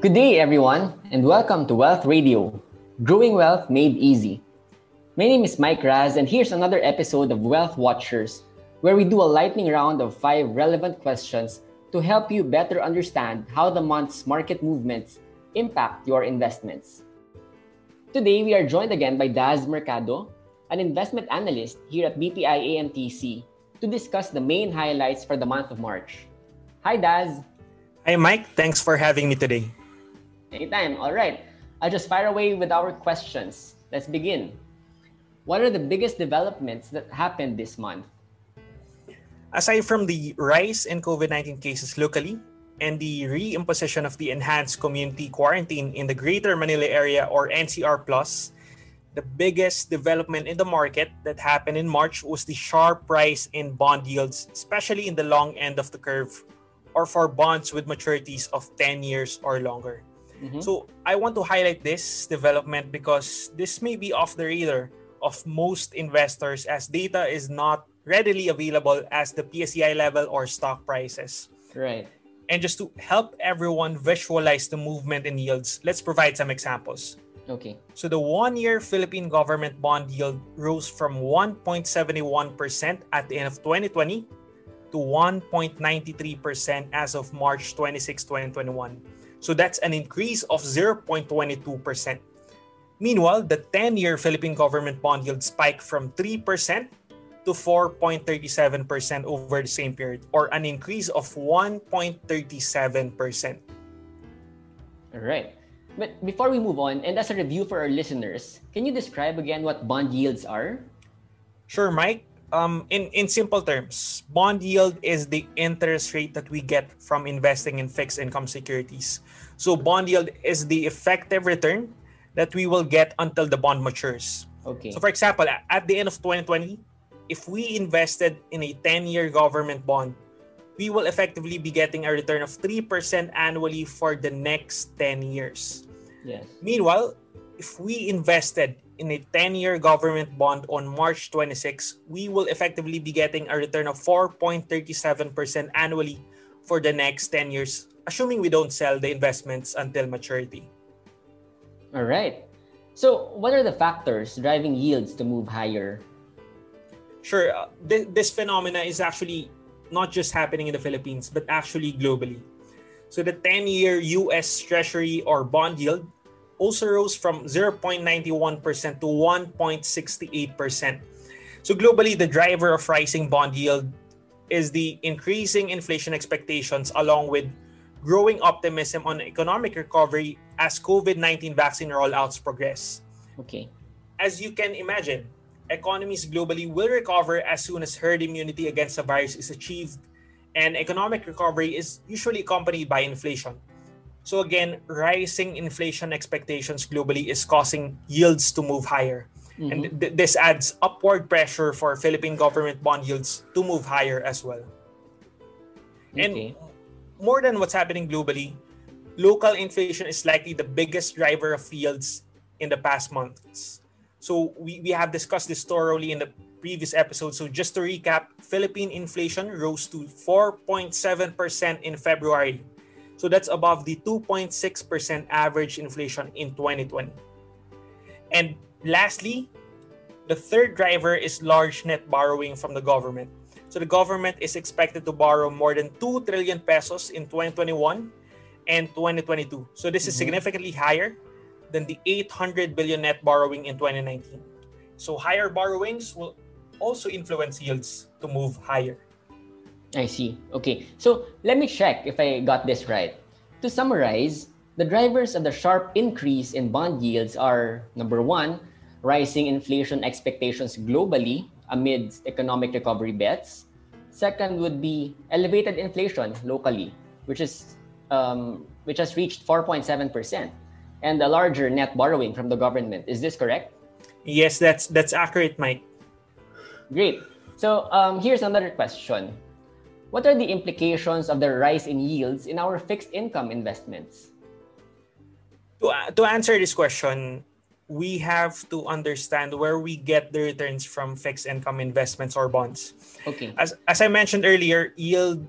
Good day, everyone, and welcome to Wealth Radio, Growing Wealth Made Easy. My name is Mike Raz, and here's another episode of Wealth Watchers, where we do a lightning round of five relevant questions to help you better understand how the month's market movements impact your investments. Today, we are joined again by Daz Mercado, an investment analyst here at BPI AMTC, to discuss the main highlights for the month of March. Hi, Daz. Hi, Mike. Thanks for having me today. Anytime. All right. I'll just fire away with our questions. Let's begin. What are the biggest developments that happened this month? Aside from the rise in COVID 19 cases locally and the reimposition of the enhanced community quarantine in the Greater Manila area or NCR Plus, the biggest development in the market that happened in March was the sharp rise in bond yields, especially in the long end of the curve or for bonds with maturities of 10 years or longer. Mm-hmm. So I want to highlight this development because this may be off the radar of most investors as data is not readily available as the PSEI level or stock prices. Right. And just to help everyone visualize the movement in yields, let's provide some examples. Okay. So the one-year Philippine government bond yield rose from 1.71% at the end of 2020 to 1.93% as of March 26, 2021 so that's an increase of 0.22%. Meanwhile, the 10-year Philippine government bond yield spiked from 3% to 4.37% over the same period or an increase of 1.37%. All right. But before we move on, and as a review for our listeners, can you describe again what bond yields are? Sure, Mike um, in in simple terms, bond yield is the interest rate that we get from investing in fixed income securities. So bond yield is the effective return that we will get until the bond matures. Okay. So for example, at the end of 2020, if we invested in a 10-year government bond, we will effectively be getting a return of 3% annually for the next 10 years. Yes. Meanwhile, if we invested in a 10-year government bond on March 26, we will effectively be getting a return of 4.37% annually for the next 10 years, assuming we don't sell the investments until maturity. All right. So, what are the factors driving yields to move higher? Sure. Uh, th- this phenomena is actually not just happening in the Philippines, but actually globally. So, the 10 year US Treasury or bond yield also rose from 0.91% to 1.68%. So globally, the driver of rising bond yield is the increasing inflation expectations along with growing optimism on economic recovery as COVID-19 vaccine rollouts progress. Okay. As you can imagine, economies globally will recover as soon as herd immunity against the virus is achieved and economic recovery is usually accompanied by inflation. So again, rising inflation expectations globally is causing yields to move higher. Mm-hmm. And th- this adds upward pressure for Philippine government bond yields to move higher as well. Okay. And more than what's happening globally, local inflation is likely the biggest driver of yields in the past months. So we, we have discussed this thoroughly in the previous episode. So just to recap, Philippine inflation rose to 4.7% in February so that's above the 2.6% average inflation in 2020. And lastly, the third driver is large net borrowing from the government. So the government is expected to borrow more than 2 trillion pesos in 2021 and 2022. So this is mm-hmm. significantly higher than the 800 billion net borrowing in 2019. So higher borrowings will also influence yields to move higher. I see. Okay. So let me check if I got this right. To summarize, the drivers of the sharp increase in bond yields are number one, rising inflation expectations globally amidst economic recovery bets. Second would be elevated inflation locally, which is um, which has reached 4.7 percent, and a larger net borrowing from the government. Is this correct? Yes, that's that's accurate, Mike. Great. So um, here's another question. What are the implications of the rise in yields in our fixed income investments? To, uh, to answer this question, we have to understand where we get the returns from fixed income investments or bonds. Okay. As, as I mentioned earlier, yield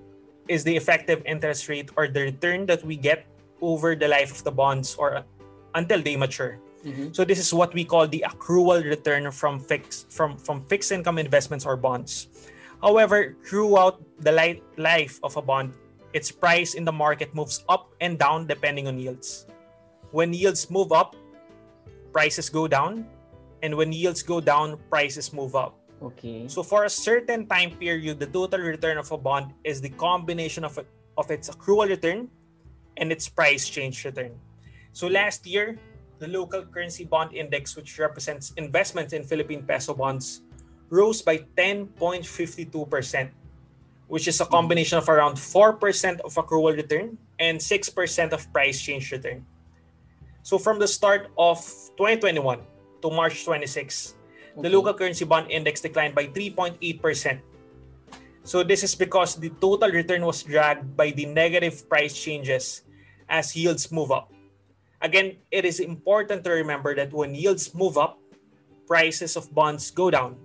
is the effective interest rate or the return that we get over the life of the bonds or until they mature. Mhm. So this is what we call the accrual return from fixed from from fixed income investments or bonds. However, throughout the li- life of a bond, its price in the market moves up and down depending on yields. When yields move up, prices go down, and when yields go down, prices move up. Okay. So for a certain time period, the total return of a bond is the combination of of its accrual return and its price change return. So last year, the local currency bond index, which represents investments in Philippine peso bonds, rose by 10.52%, which is a combination of around 4% of accrual return and 6% of price change return. So from the start of 2021 to March 26, the local currency bond index declined by 3.8%. So this is because the total return was dragged by the negative price changes as yields move up. Again, it is important to remember that when yields move up, prices of bonds go down.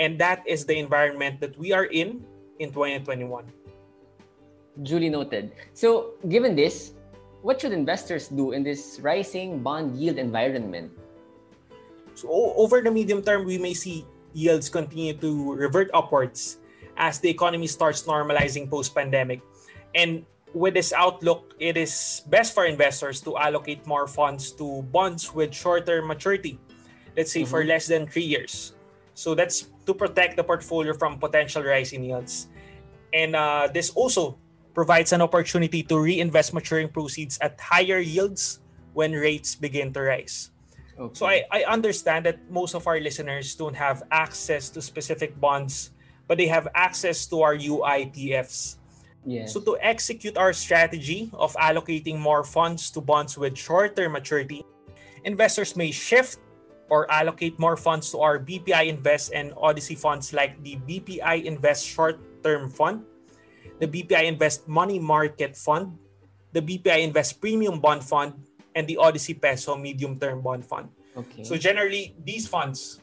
And that is the environment that we are in in 2021. Duly noted. So, given this, what should investors do in this rising bond yield environment? So over the medium term, we may see yields continue to revert upwards as the economy starts normalizing post-pandemic. And with this outlook, it is best for investors to allocate more funds to bonds with shorter maturity. Let's say for Mhm. less than three years. So that's to protect the portfolio from potential rise in yields. And uh, this also provides an opportunity to reinvest maturing proceeds at higher yields when rates begin to rise. Okay. So I, I understand that most of our listeners don't have access to specific bonds, but they have access to our UITFs. yes. So to execute our strategy of allocating more funds to bonds with shorter maturity, investors may shift or allocate more funds to our BPI Invest and Odyssey funds like the BPI Invest Short Term Fund, the BPI Invest Money Market Fund, the BPI Invest Premium Bond Fund, and the Odyssey Peso Medium Term Bond Fund. okay. So generally, these funds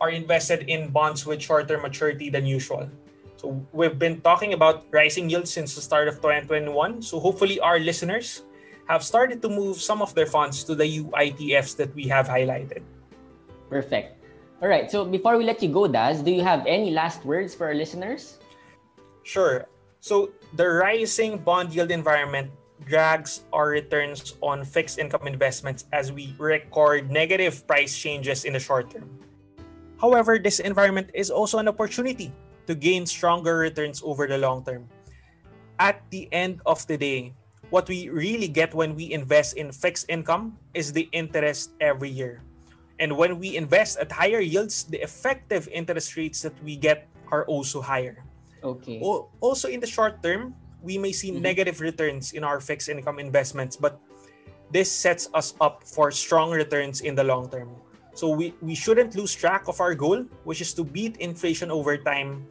are invested in bonds with shorter maturity than usual. So we've been talking about rising yields since the start of 2021. So hopefully our listeners have started to move some of their funds to the UITFs that we have highlighted. Perfect. All right. So, before we let you go, Daz, do you have any last words for our listeners? Sure. So the rising bond yield environment drags our returns on fixed income investments as we record negative price changes in the short term. However, this environment is also an opportunity to gain stronger returns over the long term. At the end of the day, what we really get when we invest in fixed income is the interest every year. And when we invest at higher yields, the effective interest rates that we get are also higher. Okay. Also, in the short term, we may see Mhm. negative returns in our fixed income investments, but this sets us up for strong returns in the long term. So we, we shouldn't lose track of our goal, which is to beat inflation over time,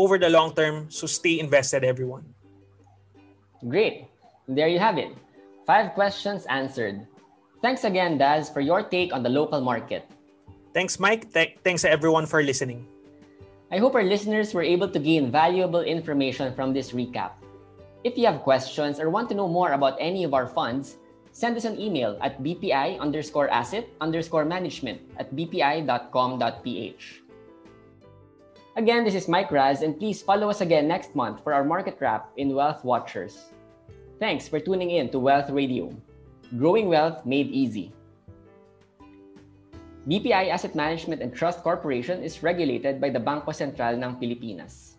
over the long term. So stay invested, everyone. Great. There you have it. Five questions answered. Thanks again, Daz, for your take on the local market. Thanks, Mike. Th- thanks everyone for listening. I hope our listeners were able to gain valuable information from this recap. If you have questions or want to know more about any of our funds, send us an email at bpi underscore asset underscore management at bpi.com.ph. Again, this is Mike Raz, and please follow us again next month for our market wrap in Wealth Watchers. Thanks for tuning in to Wealth Radio. Growing wealth made easy. BPI Asset Management and Trust Corporation is regulated by the Bangko Sentral ng Pilipinas.